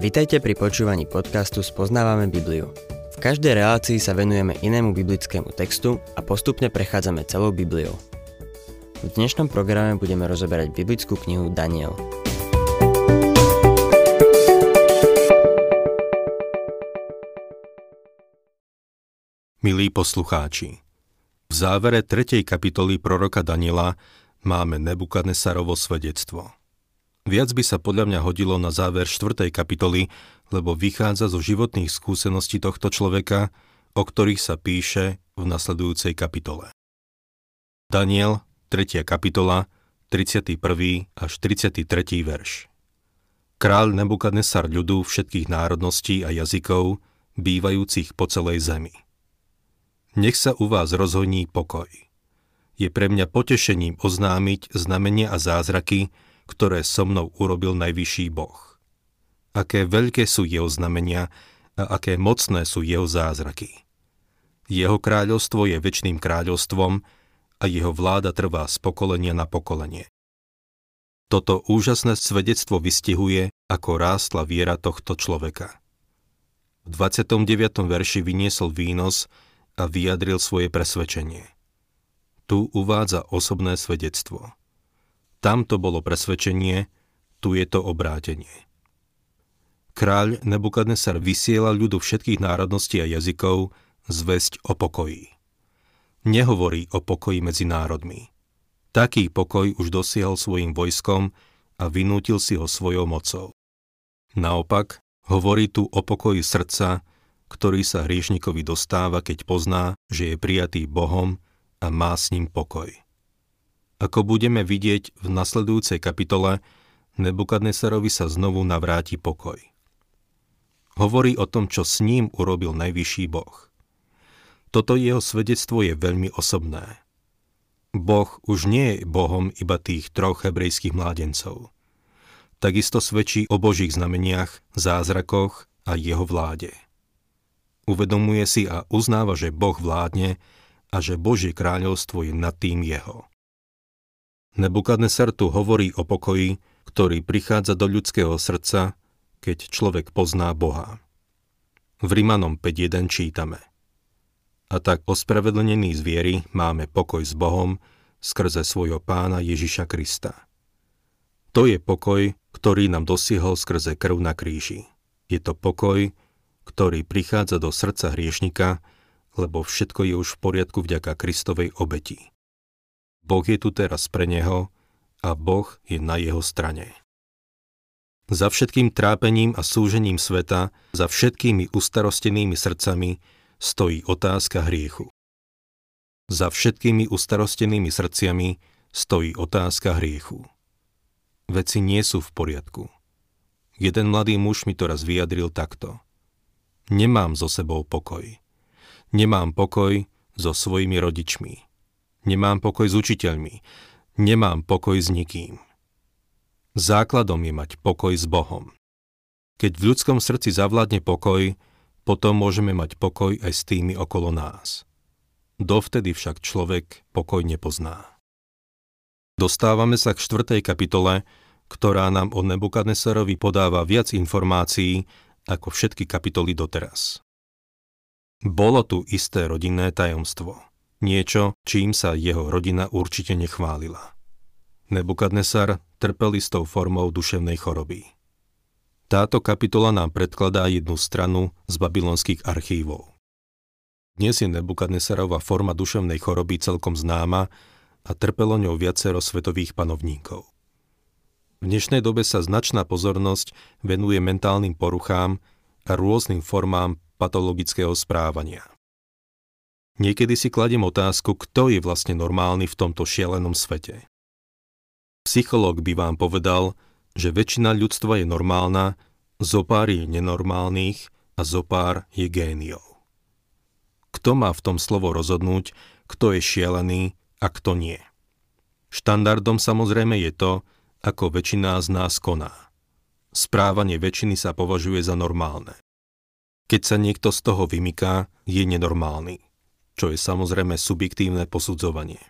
Vitajte pri počúvaní podcastu Spoznávame Bibliu. V každej relácii sa venujeme inému biblickému textu a postupne prechádzame celou Bibliou. V dnešnom programe budeme rozoberať biblickú knihu Daniel. Milí poslucháči, v závere 3. kapitoly proroka Daniela máme Nebukadnesarovo svedectvo – Viac by sa podľa mňa hodilo na záver 4. kapitoly, lebo vychádza zo životných skúseností tohto človeka, o ktorých sa píše v nasledujúcej kapitole. Daniel, 3. kapitola, 31. až 33. verš. Kráľ Nebukadnesar ľudu všetkých národností a jazykov, bývajúcich po celej zemi. Nech sa u vás rozhoní pokoj. Je pre mňa potešením oznámiť znamenia a zázraky, ktoré so mnou urobil najvyšší Boh. Aké veľké sú jeho znamenia a aké mocné sú jeho zázraky. Jeho kráľovstvo je väčšným kráľovstvom a jeho vláda trvá z pokolenia na pokolenie. Toto úžasné svedectvo vystihuje, ako rástla viera tohto človeka. V 29. verši vyniesol výnos a vyjadril svoje presvedčenie. Tu uvádza osobné svedectvo. Tam to bolo presvedčenie, tu je to obrátenie. Kráľ Nebukadnesar vysiela ľudu všetkých národností a jazykov zväzť o pokoji. Nehovorí o pokoji medzi národmi. Taký pokoj už dosiahol svojim vojskom a vynútil si ho svojou mocou. Naopak, hovorí tu o pokoji srdca, ktorý sa hriešnikovi dostáva, keď pozná, že je prijatý Bohom a má s ním pokoj. Ako budeme vidieť v nasledujúcej kapitole, Nebukadnesarovi sa znovu navráti pokoj. Hovorí o tom, čo s ním urobil najvyšší Boh. Toto jeho svedectvo je veľmi osobné. Boh už nie je Bohom iba tých troch hebrejských mládencov. Takisto svedčí o Božích znameniach, zázrakoch a jeho vláde. Uvedomuje si a uznáva, že Boh vládne a že Božie kráľovstvo je nad tým jeho. Nebukadnesar tu hovorí o pokoji, ktorý prichádza do ľudského srdca, keď človek pozná Boha. V Rimanom 5.1 čítame A tak ospravedlnený z viery máme pokoj s Bohom skrze svojho pána Ježiša Krista. To je pokoj, ktorý nám dosiehol skrze krv na kríži. Je to pokoj, ktorý prichádza do srdca hriešnika, lebo všetko je už v poriadku vďaka Kristovej obeti. Boh je tu teraz pre neho a Boh je na jeho strane. Za všetkým trápením a súžením sveta, za všetkými ustarostenými srdcami stojí otázka hriechu. Za všetkými ustarostenými srdciami stojí otázka hriechu. Veci nie sú v poriadku. Jeden mladý muž mi to raz vyjadril takto. Nemám so sebou pokoj. Nemám pokoj so svojimi rodičmi. Nemám pokoj s učiteľmi. Nemám pokoj s nikým. Základom je mať pokoj s Bohom. Keď v ľudskom srdci zavládne pokoj, potom môžeme mať pokoj aj s tými okolo nás. Dovtedy však človek pokoj nepozná. Dostávame sa k štvrtej kapitole, ktorá nám o Nebukadnesarovi podáva viac informácií ako všetky kapitoly doteraz. Bolo tu isté rodinné tajomstvo – Niečo, čím sa jeho rodina určite nechválila. Nebukadnesar trpel istou formou duševnej choroby. Táto kapitola nám predkladá jednu stranu z babylonských archívov. Dnes je Nebukadnesarová forma duševnej choroby celkom známa a trpelo ňou viacero svetových panovníkov. V dnešnej dobe sa značná pozornosť venuje mentálnym poruchám a rôznym formám patologického správania. Niekedy si kladiem otázku, kto je vlastne normálny v tomto šialenom svete. Psychológ by vám povedal, že väčšina ľudstva je normálna, zopár je nenormálnych a zopár je géniov. Kto má v tom slovo rozhodnúť, kto je šialený a kto nie? Štandardom samozrejme je to, ako väčšina z nás koná. Správanie väčšiny sa považuje za normálne. Keď sa niekto z toho vymyká, je nenormálny čo je samozrejme subjektívne posudzovanie.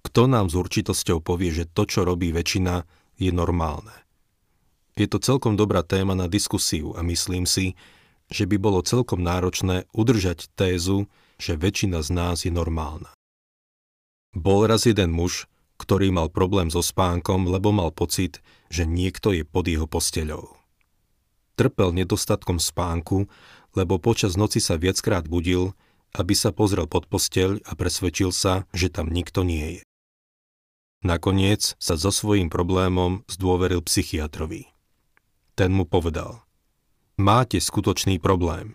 Kto nám s určitosťou povie, že to, čo robí väčšina, je normálne? Je to celkom dobrá téma na diskusiu a myslím si, že by bolo celkom náročné udržať tézu, že väčšina z nás je normálna. Bol raz jeden muž, ktorý mal problém so spánkom, lebo mal pocit, že niekto je pod jeho posteľou. Trpel nedostatkom spánku, lebo počas noci sa viackrát budil, aby sa pozrel pod posteľ a presvedčil sa, že tam nikto nie je. Nakoniec sa so svojím problémom zdôveril psychiatrovi. Ten mu povedal, máte skutočný problém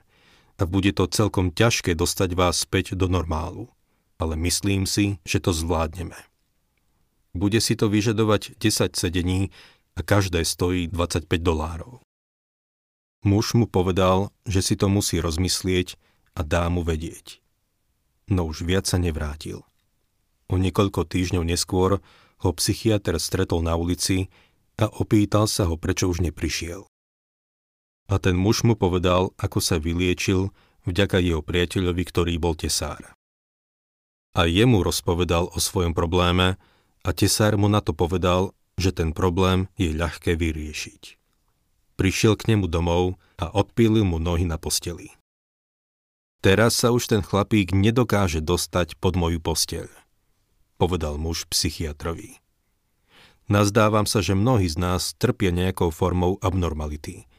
a bude to celkom ťažké dostať vás späť do normálu, ale myslím si, že to zvládneme. Bude si to vyžadovať 10 sedení a každé stojí 25 dolárov. Muž mu povedal, že si to musí rozmyslieť a dá mu vedieť. No už viac sa nevrátil. O niekoľko týždňov neskôr ho psychiatr stretol na ulici a opýtal sa ho, prečo už neprišiel. A ten muž mu povedal, ako sa vyliečil vďaka jeho priateľovi, ktorý bol tesár. A jemu rozpovedal o svojom probléme a tesár mu na to povedal, že ten problém je ľahké vyriešiť. Prišiel k nemu domov a odpílil mu nohy na posteli. Teraz sa už ten chlapík nedokáže dostať pod moju posteľ, povedal muž psychiatrovi. Nazdávam sa, že mnohí z nás trpia nejakou formou abnormality,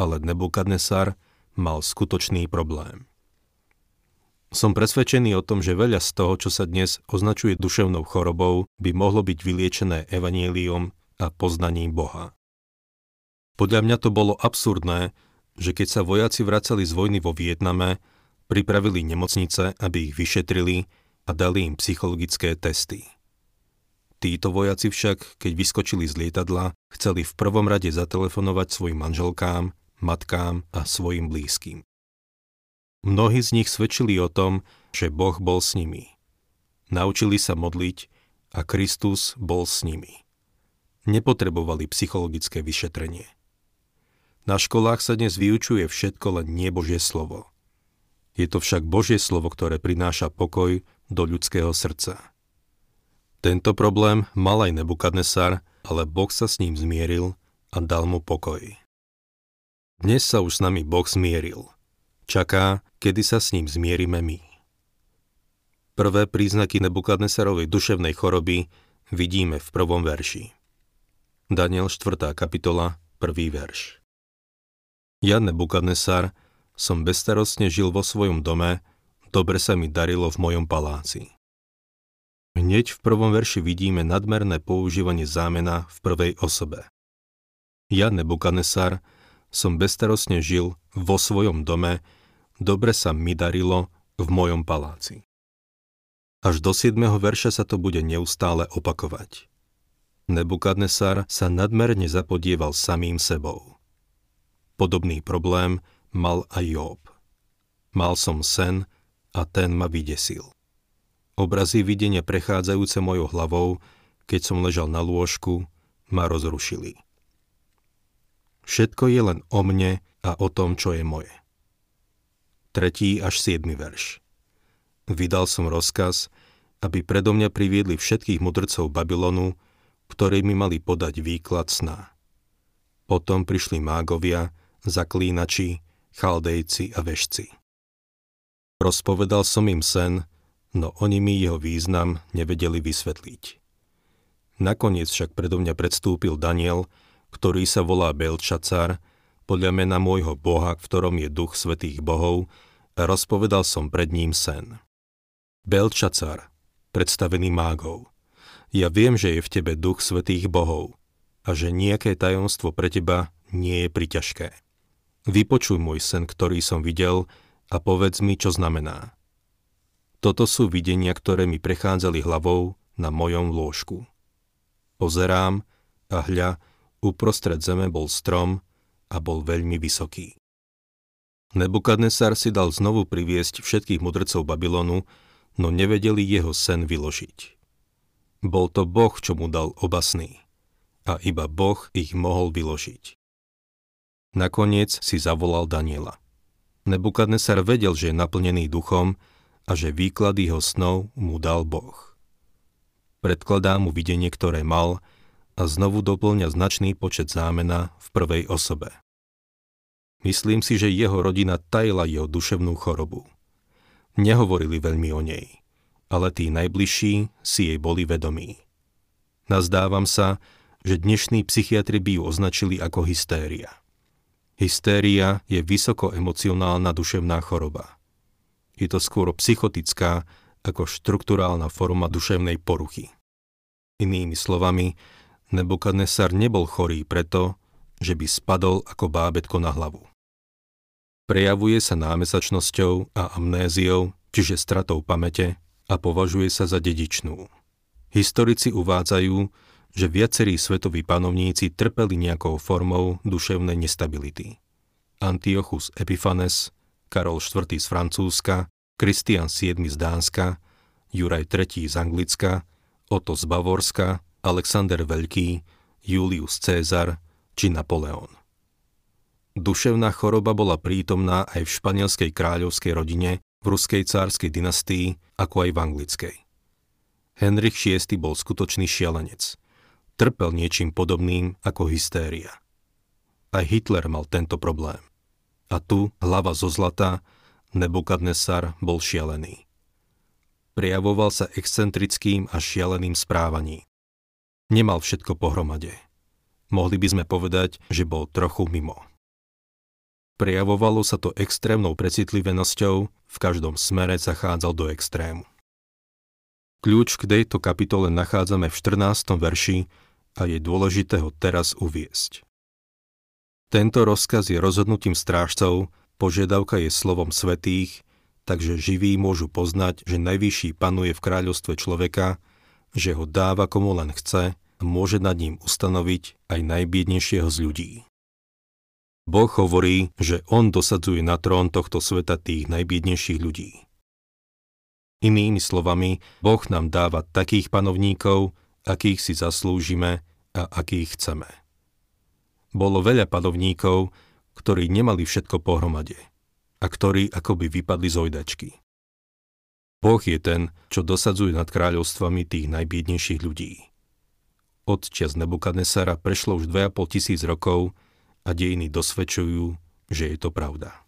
ale Nebukadnesar mal skutočný problém. Som presvedčený o tom, že veľa z toho, čo sa dnes označuje duševnou chorobou, by mohlo byť vyliečené evaníliom a poznaním Boha. Podľa mňa to bolo absurdné, že keď sa vojaci vracali z vojny vo Vietname, pripravili nemocnice, aby ich vyšetrili a dali im psychologické testy. Títo vojaci však, keď vyskočili z lietadla, chceli v prvom rade zatelefonovať svojim manželkám, matkám a svojim blízkym. Mnohí z nich svedčili o tom, že Boh bol s nimi. Naučili sa modliť a Kristus bol s nimi. Nepotrebovali psychologické vyšetrenie. Na školách sa dnes vyučuje všetko len nie Božie slovo. Je to však Božie slovo, ktoré prináša pokoj do ľudského srdca. Tento problém mal aj Nebukadnesar, ale Boh sa s ním zmieril a dal mu pokoj. Dnes sa už s nami Boh zmieril. Čaká, kedy sa s ním zmierime my. Prvé príznaky Nebukadnesarovej duševnej choroby vidíme v prvom verši. Daniel 4. kapitola, 1. verš. Ja, Nebukadnesar, som bezstarostne žil vo svojom dome, dobre sa mi darilo v mojom paláci. Hneď v prvom verši vidíme nadmerné používanie zámena v prvej osobe. Ja, Nebukadnesar, som bestarostne žil vo svojom dome, dobre sa mi darilo v mojom paláci. Až do 7. verša sa to bude neustále opakovať. Nebukadnesar sa nadmerne zapodieval samým sebou. Podobný problém mal aj Job. Mal som sen a ten ma vydesil. Obrazy videnia prechádzajúce mojou hlavou, keď som ležal na lôžku, ma rozrušili. Všetko je len o mne a o tom, čo je moje. 3. až 7. verš Vydal som rozkaz, aby predo mňa priviedli všetkých mudrcov Babylonu, ktorí mi mali podať výklad sna. Potom prišli mágovia, zaklínači, chaldejci a vešci. Rozpovedal som im sen, no oni mi jeho význam nevedeli vysvetliť. Nakoniec však predo mňa predstúpil Daniel, ktorý sa volá Belčacar, podľa mena môjho Boha, v ktorom je duch svetých bohov, a rozpovedal som pred ním sen. Belčacar, predstavený mágov, ja viem, že je v tebe duch svetých bohov a že nejaké tajomstvo pre teba nie je priťažké. Vypočuj môj sen, ktorý som videl a povedz mi, čo znamená. Toto sú videnia, ktoré mi prechádzali hlavou na mojom lôžku. Pozerám a hľa, uprostred zeme bol strom a bol veľmi vysoký. Nebukadnesar si dal znovu priviesť všetkých mudrcov Babylonu, no nevedeli jeho sen vyložiť. Bol to Boh, čo mu dal obasný, a iba Boh ich mohol vyložiť. Nakoniec si zavolal Daniela. Nebukadnesar vedel, že je naplnený duchom a že výklad jeho snov mu dal Boh. Predkladá mu videnie, ktoré mal a znovu doplňa značný počet zámena v prvej osobe. Myslím si, že jeho rodina tajila jeho duševnú chorobu. Nehovorili veľmi o nej, ale tí najbližší si jej boli vedomí. Nazdávam sa, že dnešní psychiatri by ju označili ako hystéria. Hystéria je vysoko emocionálna duševná choroba. Je to skôr psychotická ako štrukturálna forma duševnej poruchy. Inými slovami, Nebukadnesar nebol chorý preto, že by spadol ako bábetko na hlavu. Prejavuje sa námesačnosťou a amnéziou, čiže stratou pamäte a považuje sa za dedičnú. Historici uvádzajú, že viacerí svetoví panovníci trpeli nejakou formou duševnej nestability. Antiochus Epiphanes, Karol IV. z Francúzska, Kristian VII. z Dánska, Juraj III. z Anglicka, Otto z Bavorska, Alexander Veľký, Julius Cézar či Napoleon. Duševná choroba bola prítomná aj v španielskej kráľovskej rodine, v ruskej cárskej dynastii, ako aj v anglickej. Henrich VI bol skutočný šialenec. Trpel niečím podobným ako hystéria. Aj Hitler mal tento problém. A tu, hlava zo zlata, Nebukadnesar bol šialený. Prijavoval sa excentrickým a šialeným správaním. Nemal všetko pohromade. Mohli by sme povedať, že bol trochu mimo. Prejavovalo sa to extrémnou precitlivenosťou, v každom smere zachádzal do extrému. Kľúč k tejto kapitole nachádzame v 14. verši a je dôležité ho teraz uviesť. Tento rozkaz je rozhodnutím strážcov, požiadavka je slovom svetých, takže živí môžu poznať, že najvyšší panuje v kráľovstve človeka, že ho dáva komu len chce a môže nad ním ustanoviť aj najbiednejšieho z ľudí. Boh hovorí, že On dosadzuje na trón tohto sveta tých najbiednejších ľudí. Inými slovami, Boh nám dáva takých panovníkov, akých si zaslúžime a akých chceme. Bolo veľa panovníkov, ktorí nemali všetko pohromade a ktorí akoby vypadli z ojdačky. Boh je ten, čo dosadzuje nad kráľovstvami tých najbiednejších ľudí. Od čas Nebukadnesara prešlo už 2,5 tisíc rokov a dejiny dosvedčujú, že je to pravda.